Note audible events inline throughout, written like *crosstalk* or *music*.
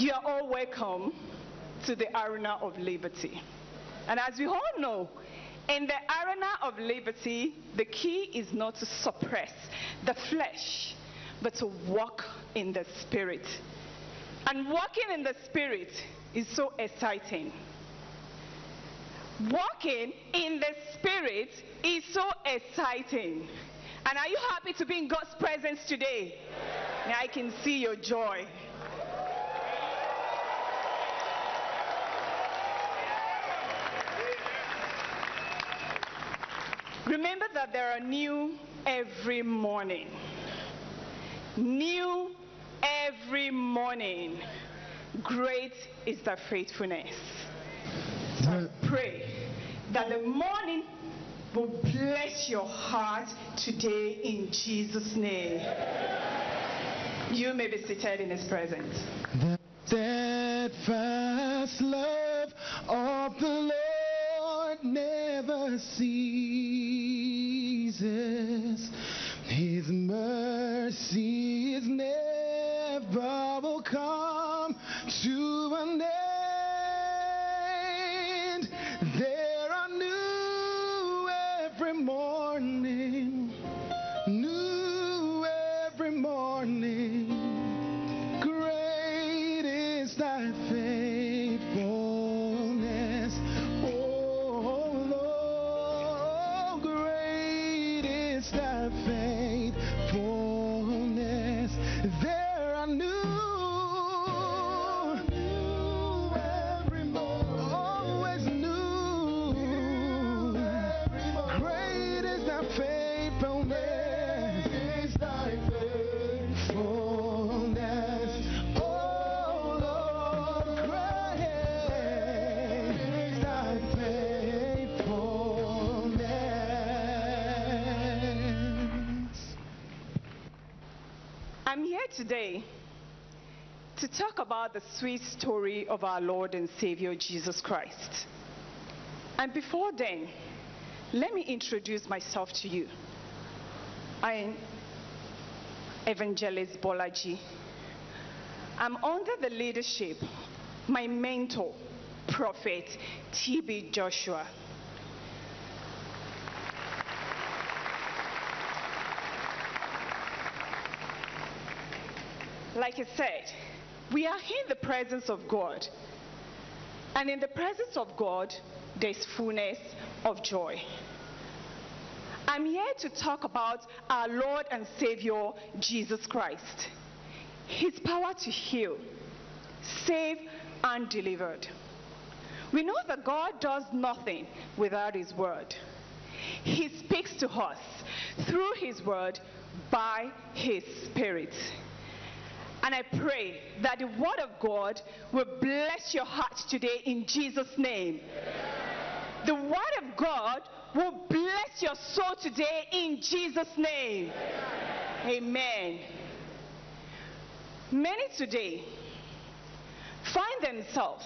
You are all welcome to the arena of liberty. And as we all know, in the arena of liberty, the key is not to suppress the flesh, but to walk in the spirit. And walking in the spirit is so exciting. Walking in the spirit is so exciting. And are you happy to be in God's presence today? I can see your joy. Remember that there are new every morning. New every morning. Great is the faithfulness. So I pray that the morning will bless your heart today in Jesus' name. You may be seated in His presence. The steadfast love of the Lord never ceases. His mercy is never will come to an end. There are new every morning, new every morning. Great is thy faithfulness, the sweet story of our Lord and Savior Jesus Christ. And before then, let me introduce myself to you. I'm Evangelist Bolaji. I'm under the leadership my mentor, Prophet T.B. Joshua. Like I said, we are in the presence of God. And in the presence of God, there's fullness of joy. I'm here to talk about our Lord and Savior, Jesus Christ. His power to heal, save, and deliver. We know that God does nothing without His word. He speaks to us through His word by His Spirit. And I pray that the word of God will bless your heart today in Jesus' name. The word of God will bless your soul today in Jesus' name. Amen. Many today find themselves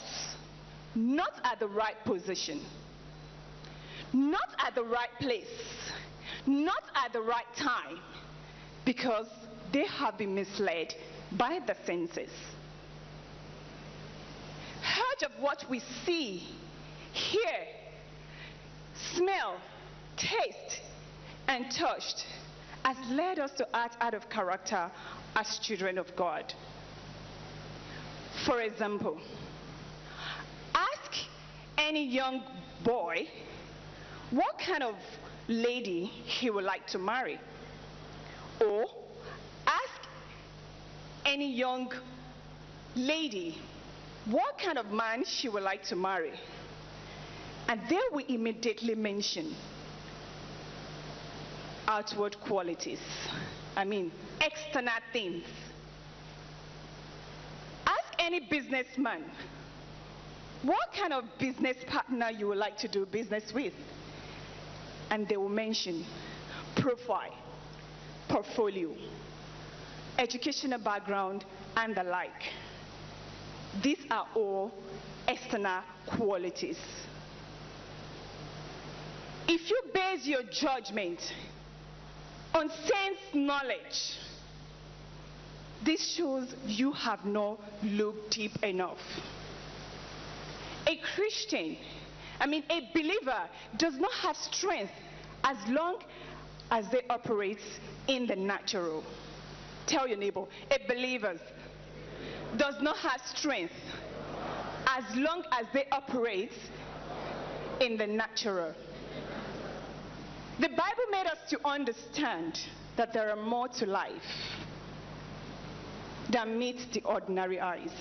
not at the right position, not at the right place, not at the right time, because they have been misled by the senses. Much of what we see, hear, smell, taste, and touched has led us to act out of character as children of God. For example, ask any young boy what kind of lady he would like to marry. Or any young lady what kind of man she would like to marry. And they will immediately mention outward qualities. I mean, external things. Ask any businessman what kind of business partner you would like to do business with. And they will mention profile, portfolio, educational background, and the like. These are all external qualities. If you base your judgment on sense knowledge, this shows you have not looked deep enough. A Christian, I mean, a believer, does not have strength as long as they operate in the natural. Tell your neighbor, a believer does not have strength as long as they operate in the natural. The Bible made us to understand that there are more to life than meets the ordinary eyes.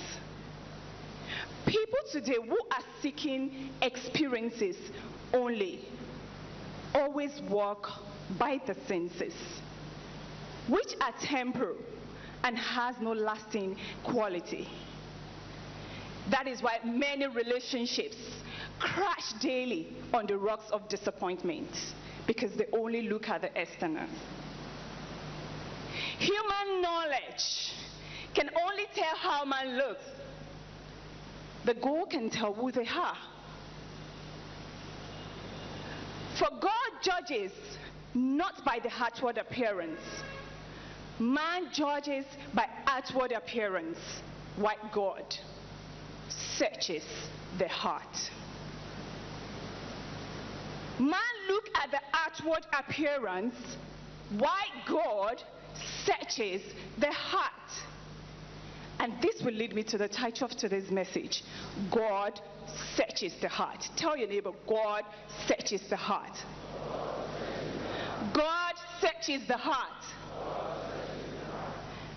People today who are seeking experiences only always walk by the senses, which are temporal and has no lasting quality. That is why many relationships crash daily on the rocks of disappointment because they only look at the external. Human knowledge can only tell how man looks. The goal can tell who they are. For God judges not by the outward appearance. Man judges by outward appearance, while God searches the heart. Man look at the outward appearance, while God searches the heart. And this will lead me to the title of today's message God searches the heart. Tell your neighbor, God searches the heart. God searches the heart.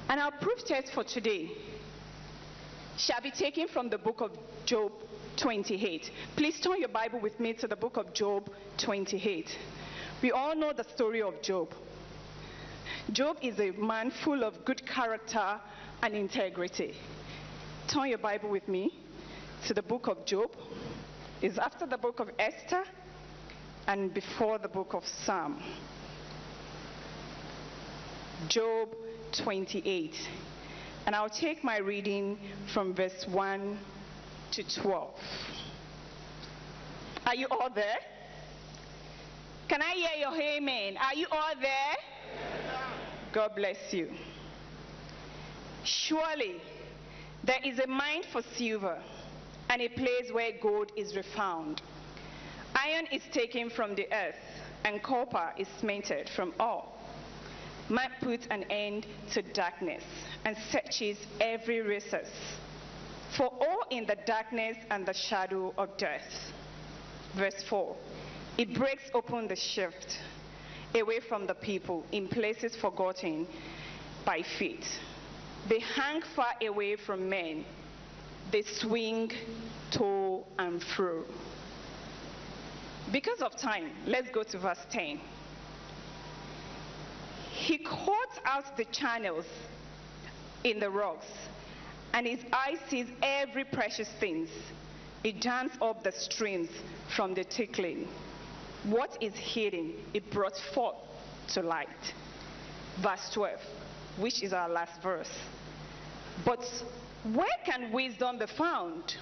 And our proof text for today shall be taken from the book of Job 28. Please turn your Bible with me to the book of Job 28. We all know the story of Job. Job is a man full of good character and integrity. Turn your Bible with me to the book of Job. It's after the book of Esther and before the book of Psalm. Job 28. And I'll take my reading from verse 1 to 12. Are you all there? Can I hear your amen? Are you all there? God bless you. Surely there is a mine for silver and a place where gold is refound. Iron is taken from the earth and copper is smelted from ore. Man put an end to darkness and searches every recess. For all in the darkness and the shadow of death. Verse 4 It breaks open the shift away from the people in places forgotten by feet. They hang far away from men. They swing to and fro. Because of time, let's go to verse 10. He cuts out the channels in the rocks, and his eye sees every precious thing. He dams up the streams from the tickling. What is hidden, it brought forth to light. Verse 12, which is our last verse. But where can wisdom be found?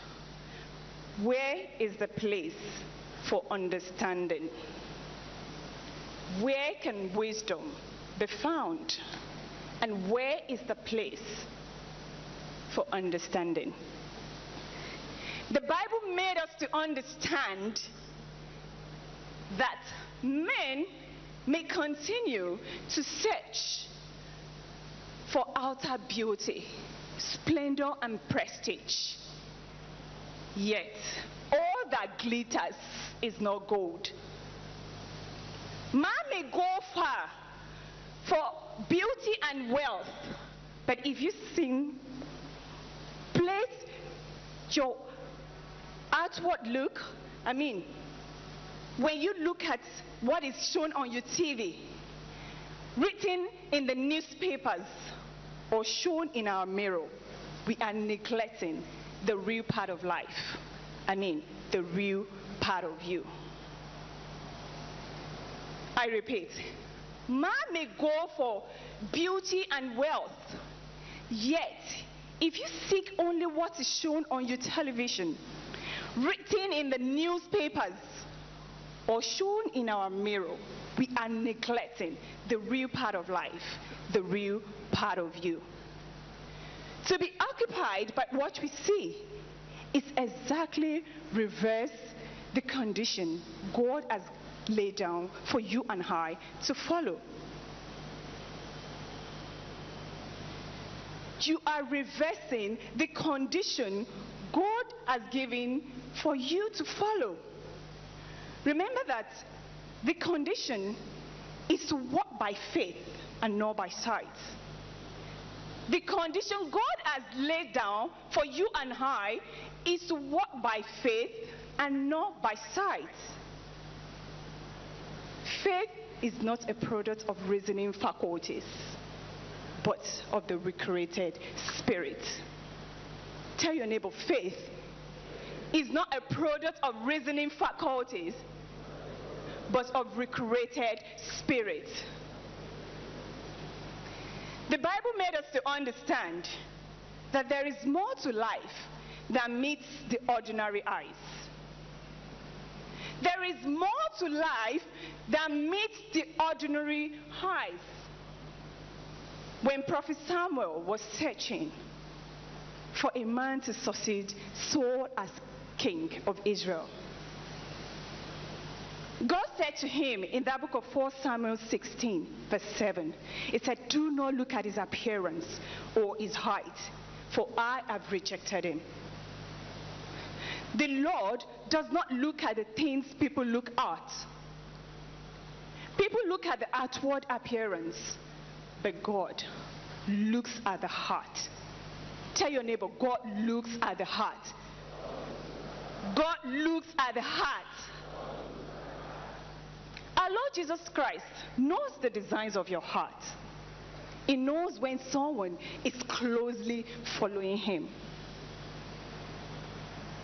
Where is the place for understanding? Where can wisdom be found? And where is the place for understanding? The Bible made us to understand that men may continue to search for outer beauty, splendor, and prestige. Yet, all that glitters is not gold. Man may go far and wealth, but if you sing, place your outward look, I mean, when you look at what is shown on your TV, written in the newspapers, or shown in our mirror, we are neglecting the real part of life. I mean, the real part of you. I repeat, man may go for beauty and wealth, yet, if you seek only what is shown on your television, written in the newspapers, or shown in our mirror, we are neglecting the real part of life, the real part of you. To be occupied by what we see is exactly reverse the condition God has laid down for you and I to follow. You are reversing the condition God has given for you to follow. Remember that the condition is to walk by faith and not by sight. The condition God has laid down for you and I is to walk by faith and not by sight. Faith is not a product of reasoning faculties, but of the recreated spirit. Tell your neighbor, faith is not a product of reasoning faculties, but of recreated spirit. The Bible made us to understand that there is more to life than meets the ordinary eyes. There is more to life than meets the ordinary eyes. When Prophet Samuel was searching for a man to succeed Saul as king of Israel, God said to him in that book of 4 Samuel 16, verse 7, it said, Do not look at his appearance or his height, for I have rejected him. The Lord does not look at the things people look at. People look at the outward appearance, but God looks at the heart. Tell your neighbor, God looks at the heart. God looks at the heart. Our Lord Jesus Christ knows the designs of your heart. He knows when someone is closely following him.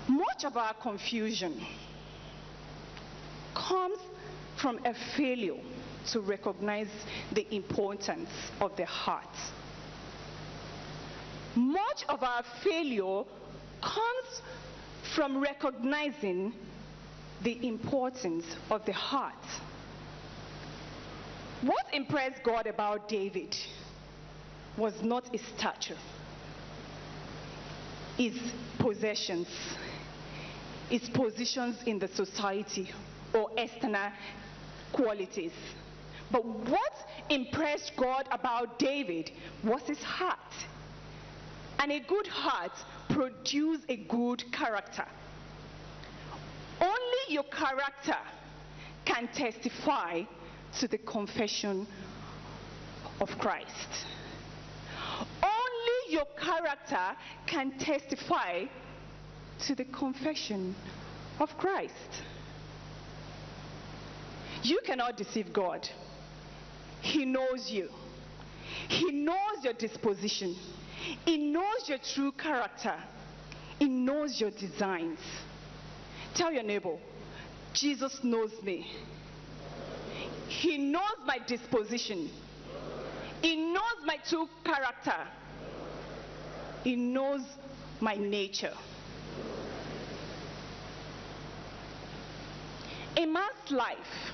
Much of our confusion comes from a failure to recognize the importance of the heart. Much of our failure comes from recognizing the importance of the heart. What impressed God about David was not his stature, his possessions, his positions in the society, or external qualities. But what impressed God about David was his heart. And a good heart produces a good character. Only your character can testify to the confession of Christ. Only your character can testify to the confession of Christ. You cannot deceive God. He knows you. He knows your disposition. He knows your true character. He knows your designs. Tell your neighbor, Jesus knows me. He knows my disposition. He knows my true character. He knows my nature. A man's life,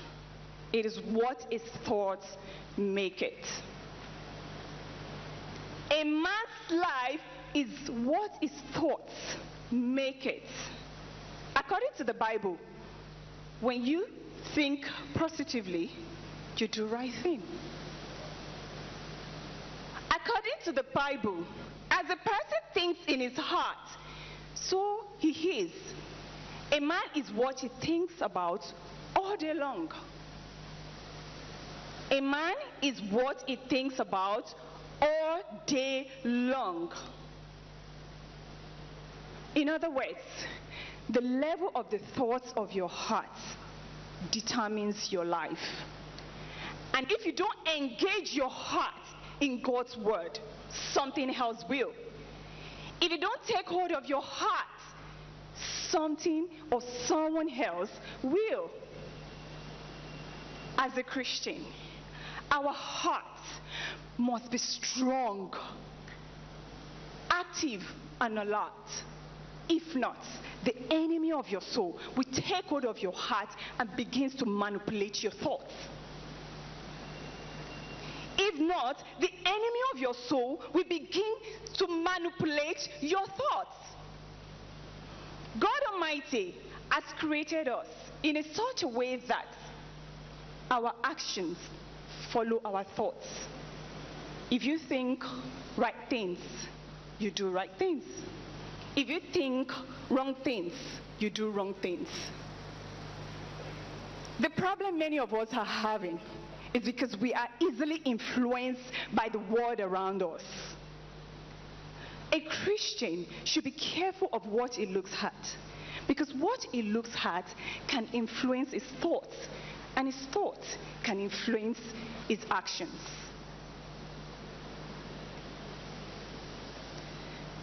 it is what his thoughts make it. A man's life is what his thoughts make it. According to the Bible, when you think positively, you do right thing. According to the Bible, as a person thinks in his heart, so he is. A man is what he thinks about all day long. A man is what he thinks about all day long. In other words, the level of the thoughts of your heart determines your life. And if you don't engage your heart in God's word, something else will. If you don't take hold of your heart, something or someone else will. As a Christian, our hearts must be strong, active, and alert. If not, the enemy of your soul will take hold of your heart and begins to manipulate your thoughts. If If not, the enemy of your soul will begin to manipulate your thoughts. God Almighty has created us in a such a way that our actions follow our thoughts. If you think right things, you do right things. If you think wrong things, you do wrong things. The problem many of us are having is because we are easily influenced by the world around us. A Christian should be careful of what he looks at because what he looks at can influence his thoughts and his thoughts can influence his actions.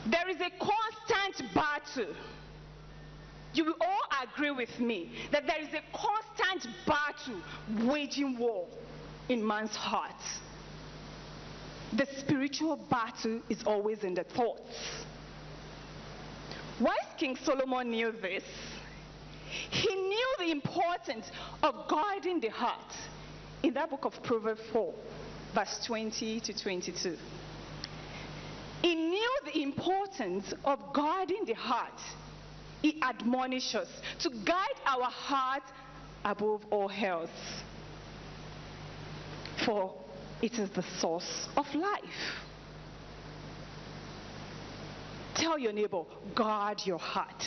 There is a constant battle. You will all agree with me that there is a constant battle waging war in man's heart. The spiritual battle is always in the thoughts. Why King Solomon knew this? He knew the importance of guarding the heart in that book of Proverbs 4, verse 20 to 22. He knew the importance of guarding the heart. He admonished us to guide our heart above all else. For it is the source of life. Tell your neighbor, guard your heart.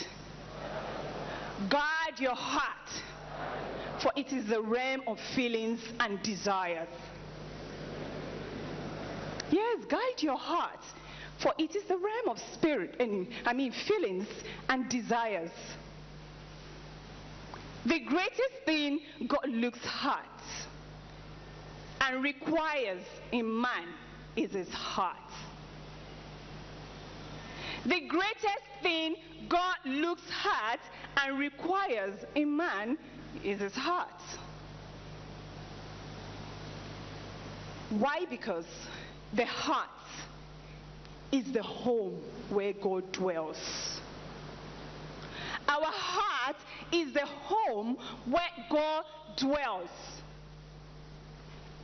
Guard your heart. For it is the realm of feelings and desires. Yes, guide your heart. For it is the realm of spirit and I mean feelings and desires. The greatest thing God looks at and requires in man is his heart. The greatest thing God looks at and requires in man is his heart. Why? Because the heart is the home where God dwells. Our heart is the home where God dwells.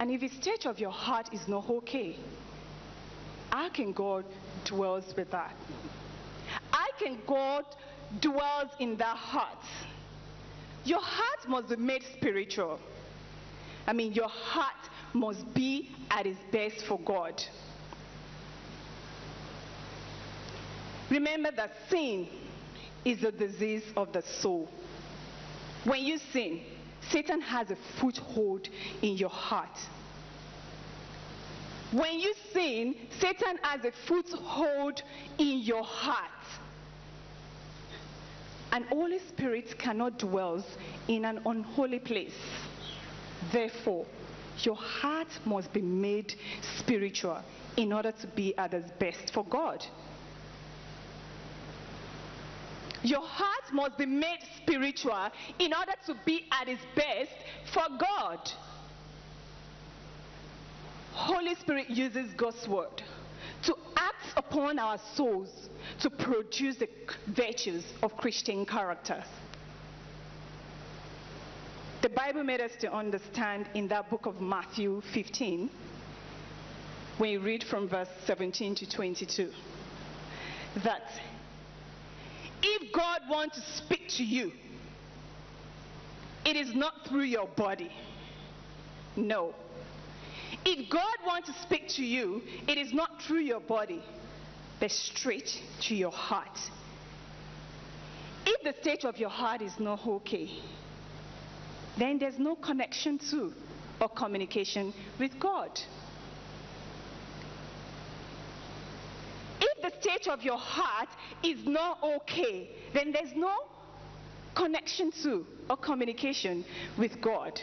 And if the state of your heart is not okay, how can God dwells with that? How can God dwells in that heart? Your heart must be made spiritual. I mean, your heart must be at its best for God. Remember that sin is a disease of the soul. When you sin, Satan has a foothold in your heart. When you sin, Satan has a foothold in your heart. And Holy Spirit cannot dwell in an unholy place. Therefore, your heart must be made spiritual in order to be at its best for God. Your heart must be made spiritual in order to be at its best for God. Holy Spirit uses God's word to act upon our souls to produce the virtues of Christian character. The Bible made us to understand in that book of Matthew 15, when you read from verse 17 to 22, that if God wants to speak to you, it is not through your body. No. If God wants to speak to you, it is not through your body, but straight to your heart. If the state of your heart is not okay, then there's no connection to or communication with God. The state of your heart is not okay, then there's no connection to or communication with God.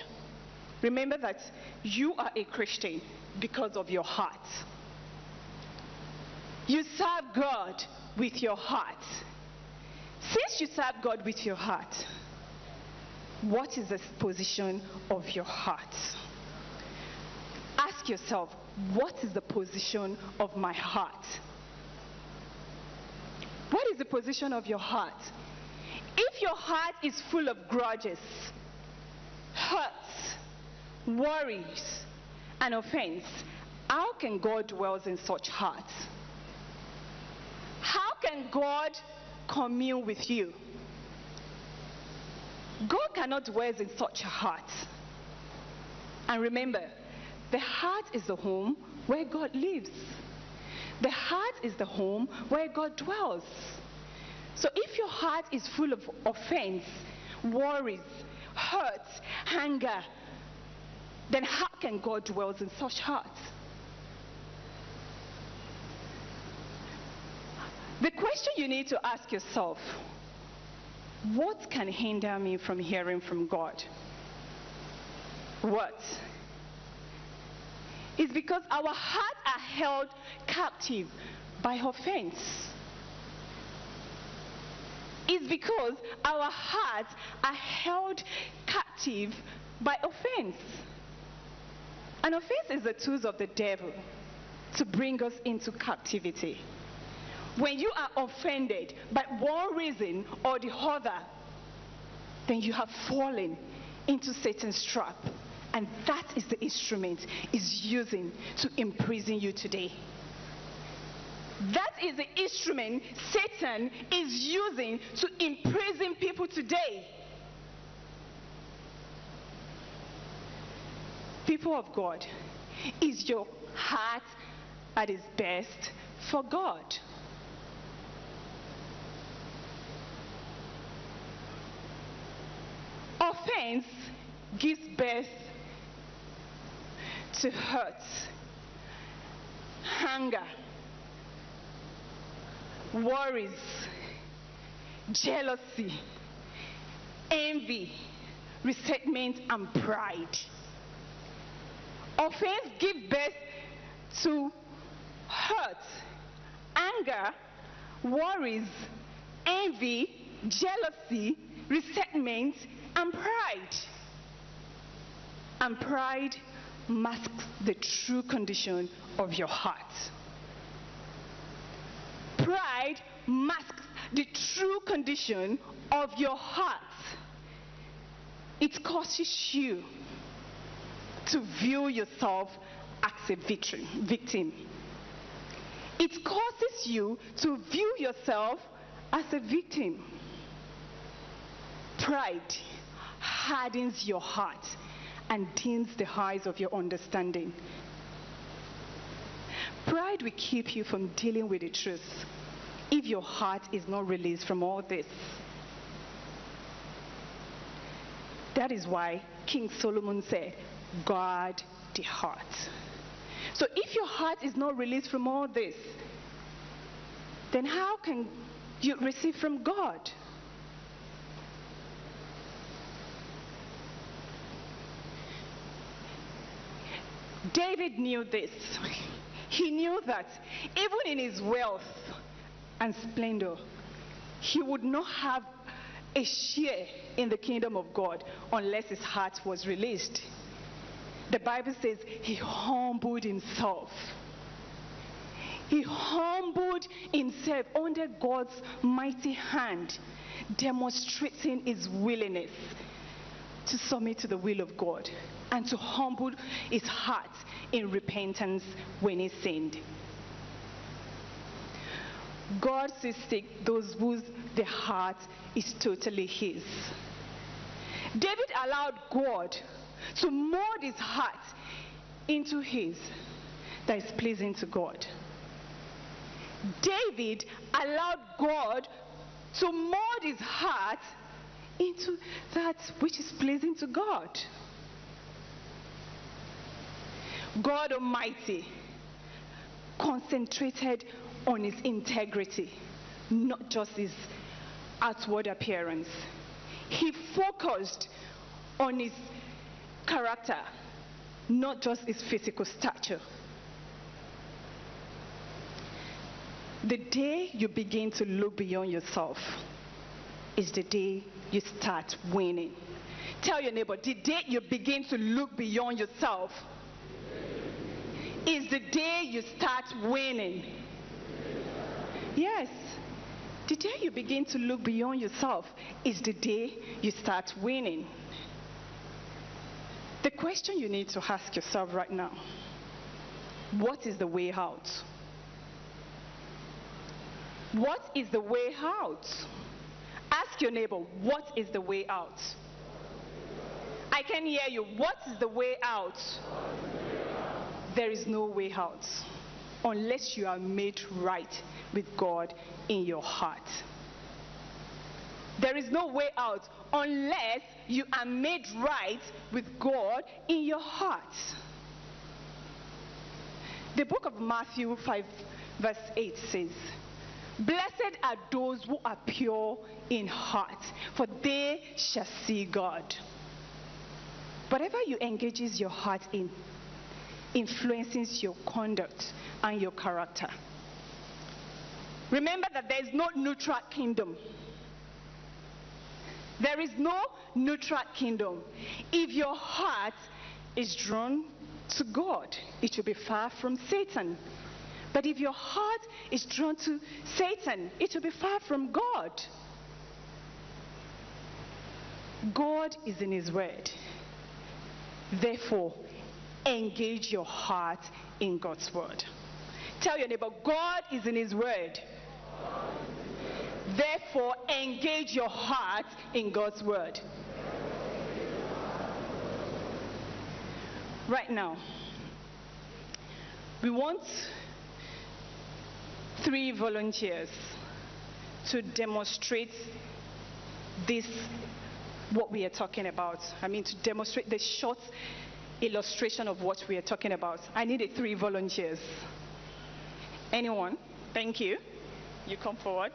Remember that you are a Christian because of your heart. You serve God with your heart. Since you serve God with your heart, what is the position of your heart? Ask yourself, what is the position of my heart? What is the position of your heart? If your heart is full of grudges, hurts, worries, and offense, How can God dwell in such hearts? How can God commune with you? God cannot dwell in such a heart. And remember, the heart is the home where God lives. The heart is the home where God dwells. So if your heart is full of offense, worries, hurt, anger, then how can God dwell in such hearts? The question you need to ask yourself what can hinder me from hearing from God? What? It's because our hearts are held captive by offense. It's because our hearts are held captive by offense. An offense is the tools of the devil to bring us into captivity. When you are offended by one reason or the other, then you have fallen into Satan's trap. And that is the instrument is using to imprison you today. That is the instrument Satan is using to imprison people today. People of God, is your heart at its best for God? Offense gives birth to hurt, hunger, worries, jealousy, envy, resentment, and pride. Offense gives birth to hurt, anger, worries, envy, jealousy, resentment, and pride. And pride masks the true condition of your heart. Pride masks the true condition of your heart. It causes you to view yourself as a victim. It causes you to view yourself as a victim. Pride hardens your heart and dims the eyes of your understanding. Pride will keep you from dealing with the truth if your heart is not released from all this. That is why King Solomon said, guard the heart. So if your heart is not released from all this, then how can you receive from God? David knew this. He knew that even in his wealth and splendor, he would not have a share in the kingdom of God unless his heart was released. The Bible says he humbled himself. He humbled himself under God's mighty hand, demonstrating his willingness to submit to the will of God and to humble his heart in repentance when he sinned. God sees those whose the heart is totally his. David allowed God to mold his heart into his that is pleasing to God. David allowed God to mold his heart into that which is pleasing to God. God Almighty concentrated on his integrity, not just his outward appearance. He focused on his character, not just his physical stature. The day you begin to look beyond yourself is the day you start winning. Tell your neighbor, the day you begin to look beyond yourself is the day you start winning. Yes. The day you begin to look beyond yourself is the day you start winning. The question you need to ask yourself right now what is the way out? What is the way out? Ask your neighbor, what is the way out? I can hear you. What is the way out? There is no way out unless you are made right with God in your heart. There is no way out unless you are made right with God in your heart. The book of Matthew 5, verse 8 says, Blessed are those who are pure in heart, for they shall see God. Whatever you engages your heart in influences your conduct and your character. Remember that there is no neutral kingdom. There is no neutral kingdom. If your heart is drawn to God, it will be far from Satan. But if your heart is drawn to Satan, it will be far from God. God is in His Word. Therefore, engage your heart in God's Word. Tell your neighbor, God is in His Word. Therefore, engage your heart in God's Word. Right now, we want three volunteers to demonstrate this, what we are talking about. I mean, to demonstrate the short illustration of what we are talking about. I needed three volunteers. Anyone? Thank you. You come forward.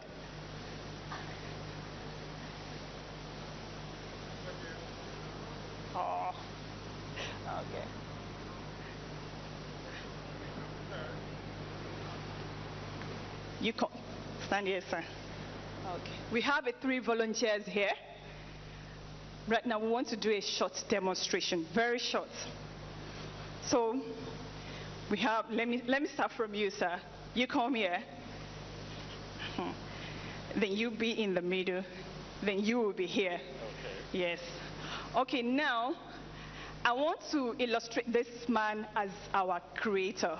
Oh, okay. You come. Stand here, sir. Okay. We have a three volunteers here. Right now, we want to do a short demonstration, very short. So, we have, let me, let me start from you, sir. You come here. Hmm. Then you be in the middle. Then you will be here. Okay. Yes. Okay, now I want to illustrate this man as our creator.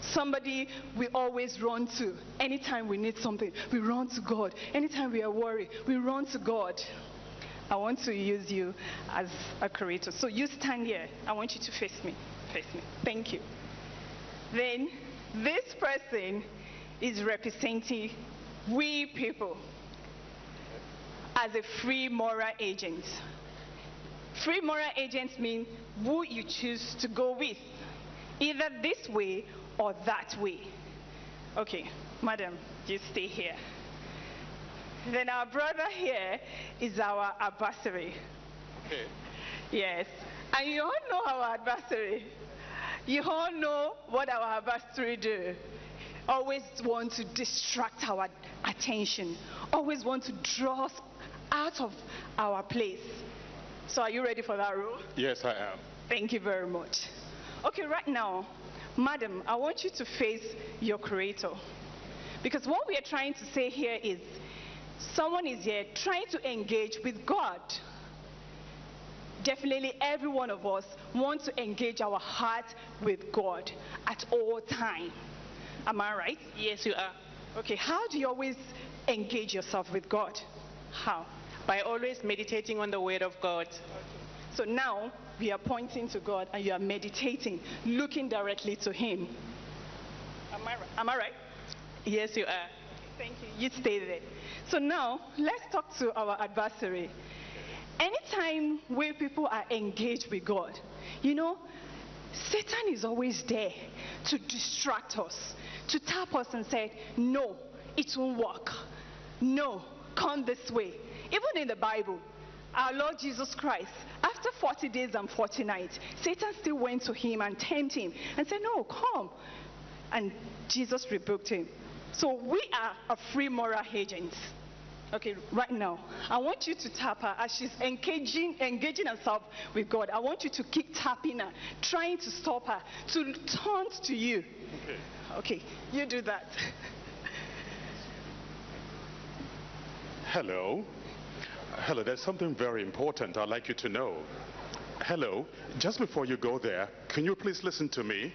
Somebody we always run to. Anytime we need something, we run to God. Anytime we are worried, we run to God. I want to use you as a creator. So you stand here. I want you to face me. Face me. Thank you. Then this person is representing we people as a free moral agent. Free moral agents mean who you choose to go with, either this way or that way. Okay, madam, you stay here. Then our brother here is our adversary. Okay. Yes. And you all know our adversary. You all know what our adversary do. Always want to distract our attention. Always want to draw us out of our place. So are you ready for that role? Yes, I am. Thank you very much. Okay, right now, madam, I want you to face your creator. Because what we are trying to say here is someone is here trying to engage with God. Definitely every one of us wants to engage our heart with God at all time. Am I right? Yes, you are. Okay, how do you always engage yourself with God? How? By always meditating on the Word of God. So now we are pointing to God and you are meditating, looking directly to Him. Am I right? Am I right? Yes, you are. Thank you. You stay there. So now let's talk to our adversary. Anytime where people are engaged with God, you know, Satan is always there to distract us, to tap us and say, No, it won't work. No, come this way. Even in the Bible, our Lord Jesus Christ, after 40 days and 40 nights, Satan still went to him and tempted him and said, No, come. And Jesus rebuked him. So we are a free moral agent. Okay, right now, I want you to tap her as she's engaging, engaging herself with God. I want you to keep tapping her, trying to stop her, to turn to you. Okay. Okay, you do that. Hello. Hello, there's something very important I'd like you to know. Hello, just before you go there, can you please listen to me?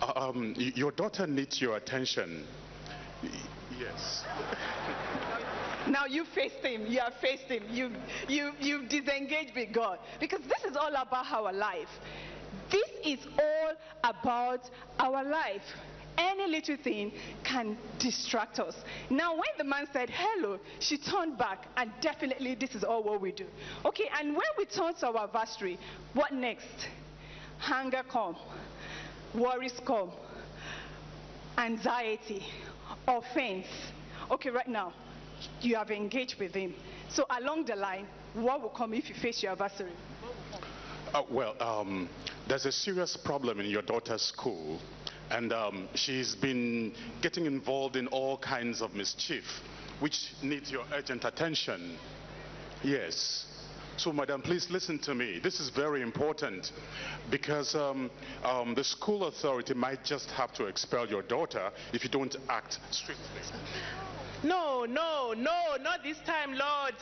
Uh, um, your daughter needs your attention. Yes. *laughs* Now you faced him. You have faced him. You you you disengaged with God because this is all about our life. This is all about our life. Any little thing can distract us. Now, when the man said hello, she turned back, and definitely this is all what we do. Okay, and when we turn to our adversary, what next? Hunger come, worries come, anxiety, offense. Okay, right now, you have engaged with him. So along the line, what will come if you face your adversary? Uh, well, um, there's a serious problem in your daughter's school, and um, she's been getting involved in all kinds of mischief, which needs your urgent attention. Yes. So, madam, please listen to me. This is very important because um, um, the school authority might just have to expel your daughter if you don't act swiftly. No, no, no, not this time, Lord.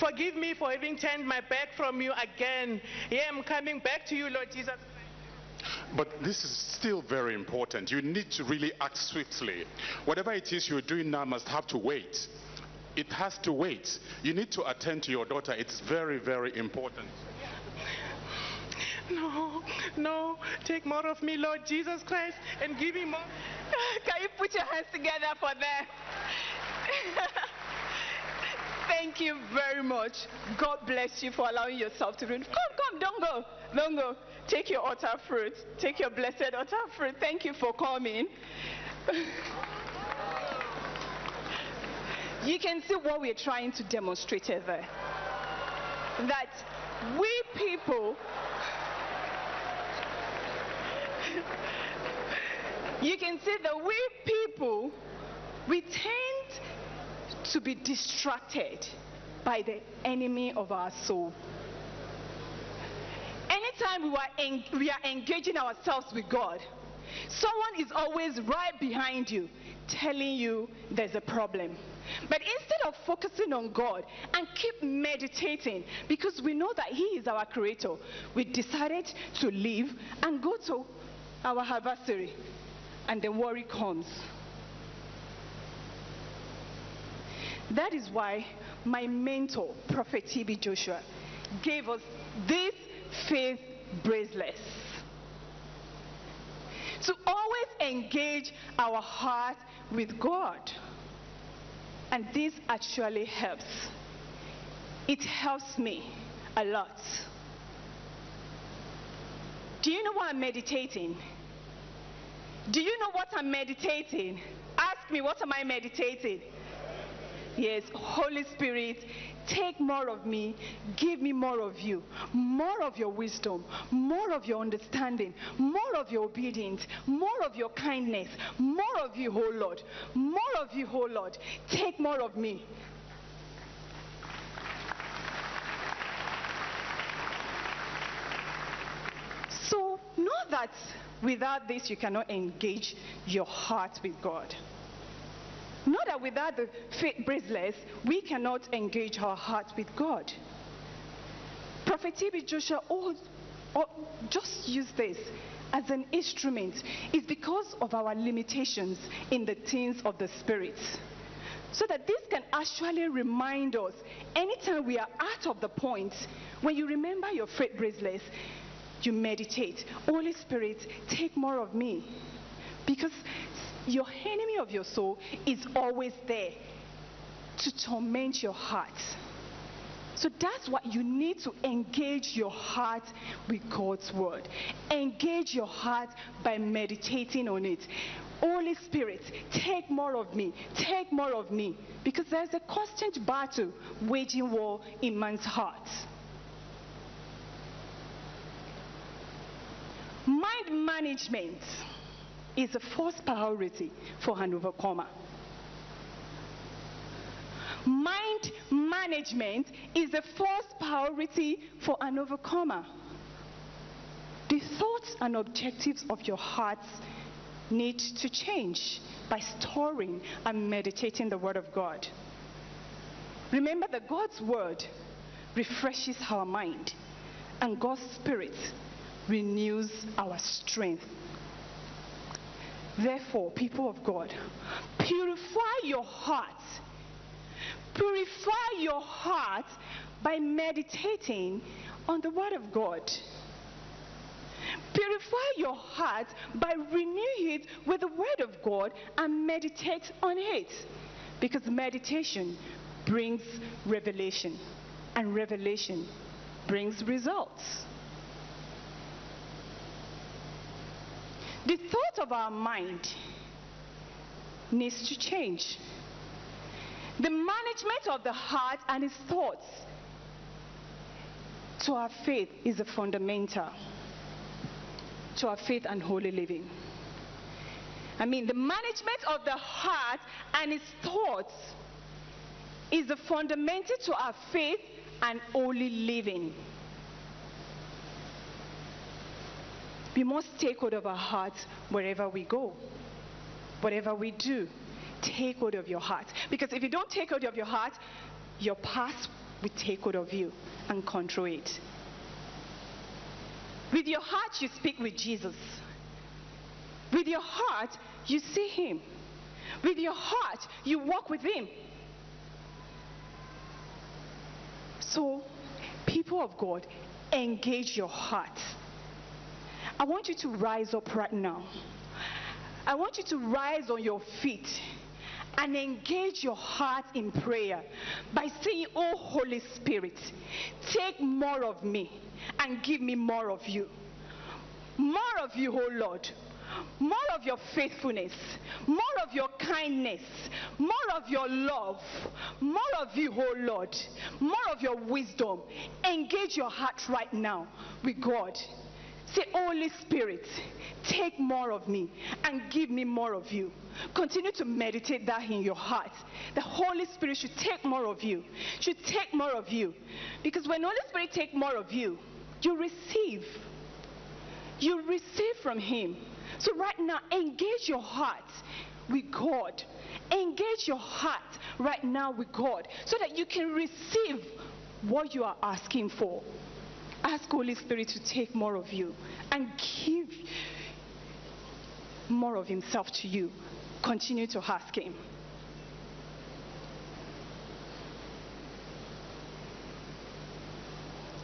Forgive me for having turned my back from you again. Yeah, I'm coming back to you, Lord Jesus. But this is still very important. You need to really act swiftly. Whatever it is you're doing now must have to wait. It has to wait. You need to attend to your daughter. It's very, very important. No, no, take more of me, Lord Jesus Christ, and give me more. Can you put your hands together for them? *laughs* Thank you very much. God bless you for allowing yourself to read. Come, come, don't go. Don't go. Take your altar fruit. Take your blessed altar fruit. Thank you for coming. *laughs* you can see what we're trying to demonstrate here. That we people *laughs* you can see that we people we tend to be distracted by the enemy of our soul. Anytime we are, en- we are engaging ourselves with god someone is always right behind you telling you there's a problem. But instead of focusing on god and keep meditating because we know that he is our creator we decided to leave and go to our adversary and the worry comes that is why my mentor prophet tb joshua gave us these faith bracelets to always engage our heart with God. And this actually helps. It helps me a lot. Do you know what I'm meditating? Do you know what I'm meditating? Ask me, what am I meditating? Yes, Holy Spirit, take more of me, give me more of you, more of your wisdom, more of your understanding, more of your obedience, more of your kindness, more of you, oh Lord, more of you, oh Lord. Take more of me. So, know that without this, you cannot engage your heart with God. Know that without the faith bracelets, we cannot engage our heart with God. Prophet T.B. Joshua oh, oh, just use this as an instrument. It's because of our limitations in the things of the Spirit. So that this can actually remind us anytime we are out of the point, when you remember your faith bracelets, you meditate. Holy Spirit, take more of me. Because your enemy of your soul is always there to torment your heart. So that's what you need to engage your heart with God's word. Engage your heart by meditating on it. Holy Spirit, take more of me. Take more of me. Because there's a constant battle waging war in man's heart. Mind management is a first priority for an overcomer. Mind management is the first priority for an overcomer. The thoughts and objectives of your heart need to change by storing and meditating the Word of God. Remember that God's Word refreshes our mind, and God's Spirit renews our strength. Therefore, people of God, purify your heart. Purify your heart by meditating on the Word of God. Purify your heart by renewing it with the Word of God and meditate on it. Because meditation brings revelation, and revelation brings results. The thought of our mind needs to change. The management of the heart and its thoughts to our faith is a fundamental to our faith and holy living. I mean, the management of the heart and its thoughts is the fundamental to our faith and holy living. We must take hold of our hearts wherever we go, whatever we do. Take hold of your heart. Because if you don't take hold of your heart, your past will take hold of you and control it. With your heart, you speak with Jesus. With your heart, you see Him. With your heart, you walk with Him. So, people of God, engage your heart. I want you to rise up right now. I want you to rise on your feet and engage your heart in prayer by saying, Oh, Holy Spirit, take more of me and give me more of you. More of you, oh Lord. More of your faithfulness, more of your kindness, more of your love, more of you, oh Lord, more of your wisdom. Engage your heart right now with God. Say, Holy Spirit, take more of me and give me more of you. Continue to meditate that in your heart. The Holy Spirit should take more of you, should take more of you. Because when Holy Spirit take more of you, you receive. You receive from Him. So right now, engage your heart with God. Engage your heart right now with God so that you can receive what you are asking for. Ask Holy Spirit to take more of you and give more of Himself to you. Continue to ask Him.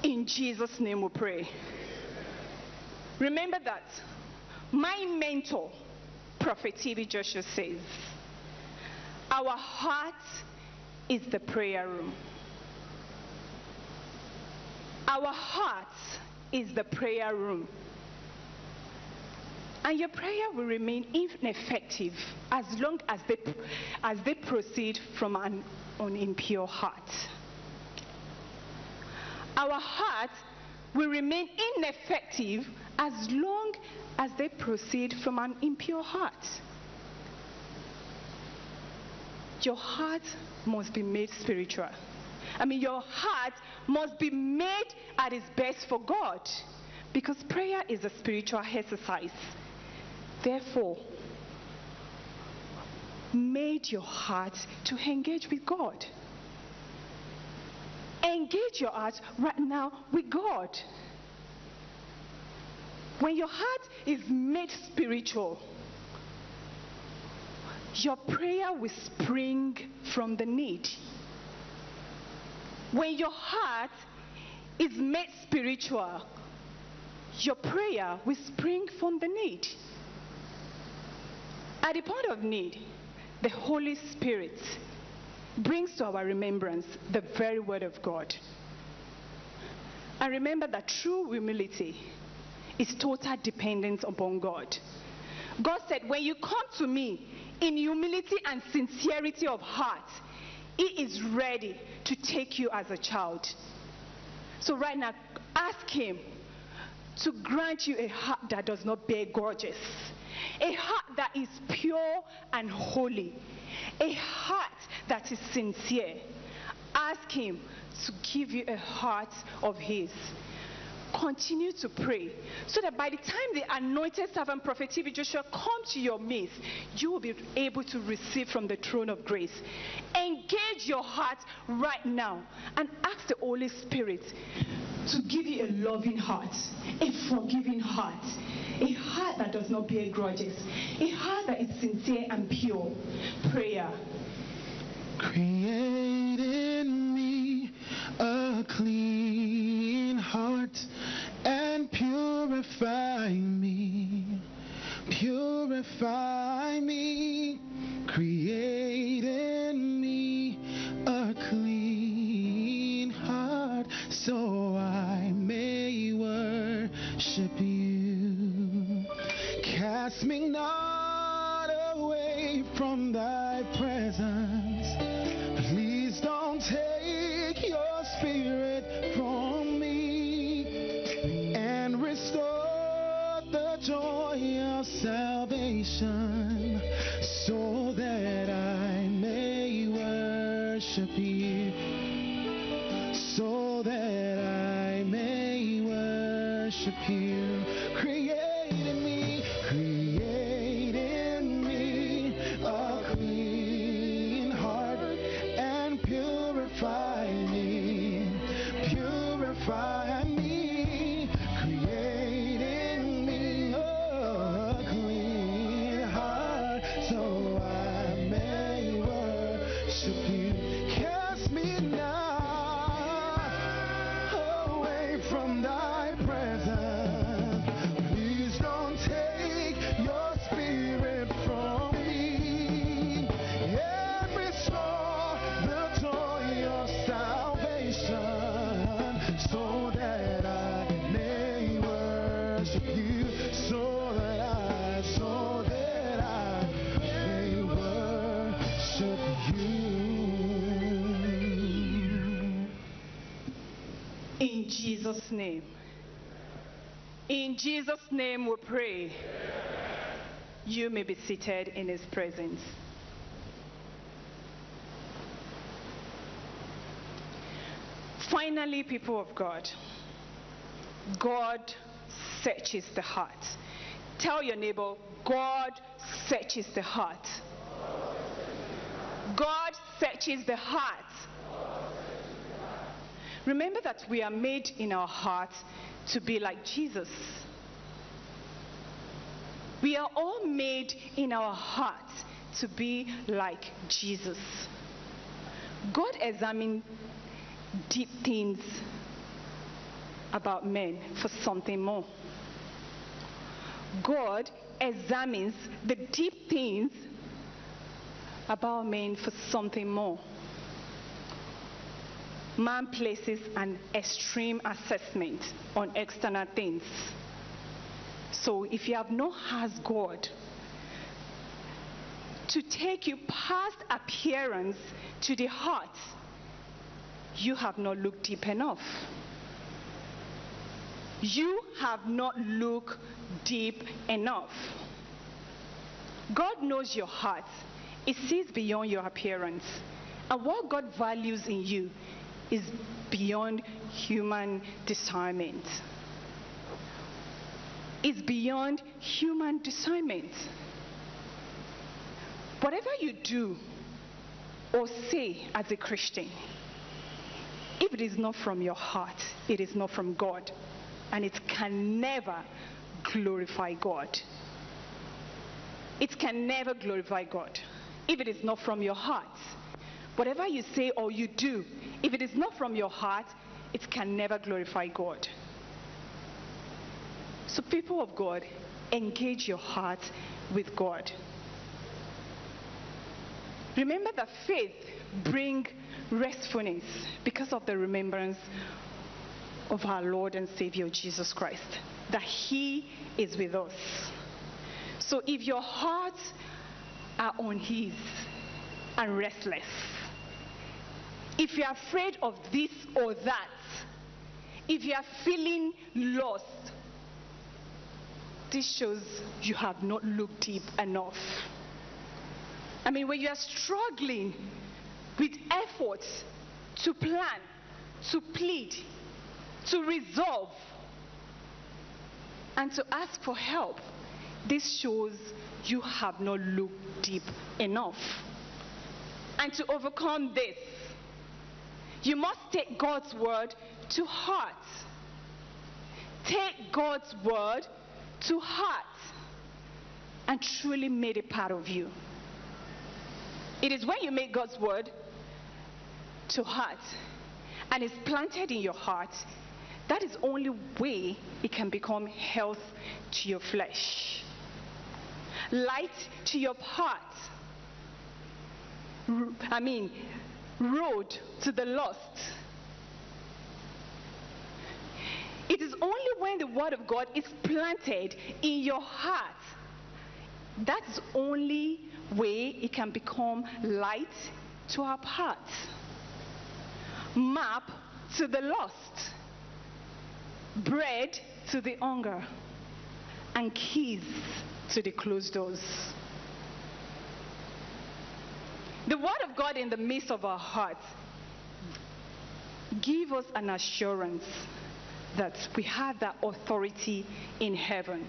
In Jesus' name we pray. Remember that my mentor, Prophet T.B. Joshua, says, Our heart is the prayer room. Our heart is the prayer room. And your prayer will remain ineffective as long as they, as they proceed from an, an impure heart. Our heart will remain ineffective as long as they proceed from an impure heart. Your heart must be made spiritual. I mean, your heart must be made at its best for God because prayer is a spiritual exercise. Therefore, made your heart to engage with God. Engage your heart right now with God. When your heart is made spiritual, your prayer will spring from the need. When your heart is made spiritual, your prayer will spring from the need. At the point of need, the Holy Spirit brings to our remembrance the very word of God. And remember that true humility is total dependence upon God. God said, When you come to me in humility and sincerity of heart, He is ready to take you as a child. So, right now, ask Him to grant you a heart that does not bear grudges, a heart that is pure and holy, a heart that is sincere. Ask Him to give you a heart of His. Continue to pray so that by the time the anointed servant prophet TB Joshua to your midst, you will be able to receive from the throne of grace. Engage your heart right now and ask the Holy Spirit to give you a loving heart, a forgiving heart, a heart that does not bear grudges, a heart that is sincere and pure. Prayer. Create in me a clean heart and purify me. Purify me. Create in me a clean heart so I may worship you. Cast me not away from thy presence. Worship you. Jesus' name. In Jesus' name we pray. You may be seated in his presence. Finally, people of God, God searches the heart. Tell your neighbor, God searches the heart. God searches the heart. Remember that we are made in our hearts to be like Jesus. We are all made in our hearts to be like Jesus. God examined deep things about men for something more. God examines the deep things about men for something more. Man places an extreme assessment on external things. So if you have not asked God to take you past appearance to the heart, you have not looked deep enough. You have not looked deep enough. God knows your heart. It sees beyond your appearance. And what God values in you is beyond human discernment. It's beyond human discernment. Whatever you do or say as a Christian, if it is not from your heart, it is not from God. And it can never glorify God. It can never glorify God if it is not from your heart. Whatever you say or you do, if it is not from your heart, it can never glorify God. So, people of God, engage your heart with God. Remember that faith brings restfulness because of the remembrance of our Lord and Savior Jesus Christ, that He is with us. So, if your hearts are on His and restless, if you're afraid of this or that, if you are feeling lost, this shows you have not looked deep enough. I mean, when you are struggling with efforts to plan, to plead, to resolve, and to ask for help, this shows you have not looked deep enough. And to overcome this, you must take God's word to heart. take God's word to heart and truly made it part of you. It is when you make God's word to heart and it's planted in your heart that is only way it can become health to your flesh, light to your heart i mean, road to the lost. It is only when the word of God is planted in your heart that's only way it can become light to our paths, map to the lost, bread to the hunger, and keys to the closed doors. The word of God in the midst of our hearts give us an assurance that we have that authority in heaven.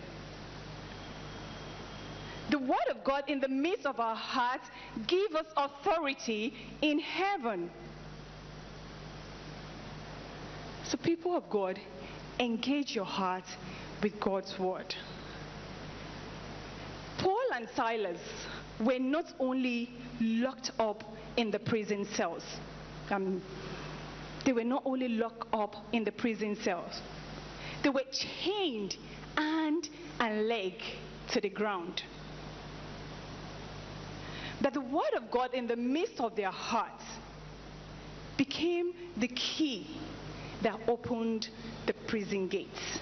The word of God in the midst of our hearts give us authority in heaven. So people of God, engage your heart with God's word. Paul and Silas were not only locked up in the prison cells, um, they were not only locked up in the prison cells, they were chained hand and leg to the ground. That the word of God in the midst of their hearts became the key that opened the prison gates.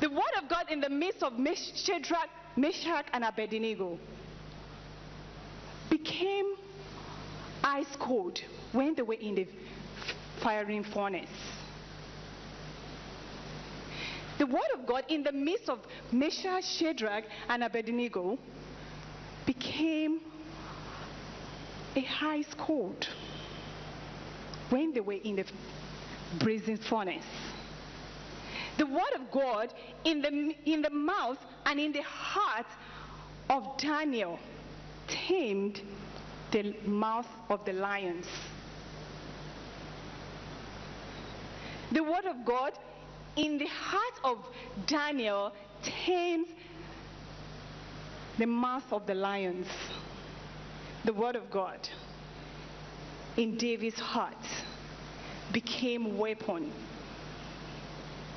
The word of God in the midst of Shadrach, Meshach, and Abednego became ice cold when they were in the firing furnace. The word of God in the midst of Meshach, Shadrach, and Abednego became a ice cold when they were in the brazen furnace. The word of God in the, in the mouth and in the heart of Daniel tamed the mouth of the lions. The word of God in the heart of Daniel tamed the mouth of the lions. The word of God in David's heart became weapon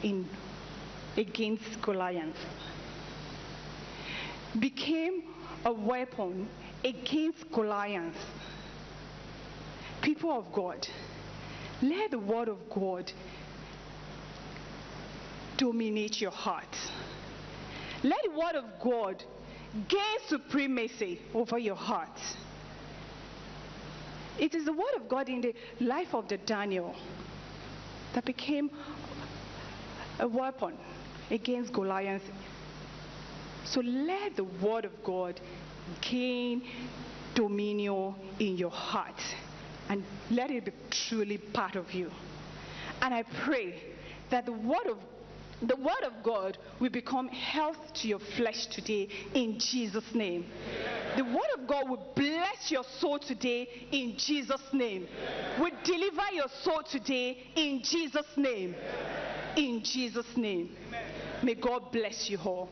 in against Goliath. Became a weapon against Goliath. People of God, let the word of God dominate your heart. Let the word of God gain supremacy over your heart. It is the word of God in the life of the Daniel that became a weapon against Goliath. So let the word of God gain dominion in your heart and let it be truly part of you. And I pray that the word of the word of God will become health to your flesh today in Jesus' name. The word of God will bless your soul today in Jesus' name. Will deliver your soul today in Jesus' name. In Jesus' name. May God bless you all.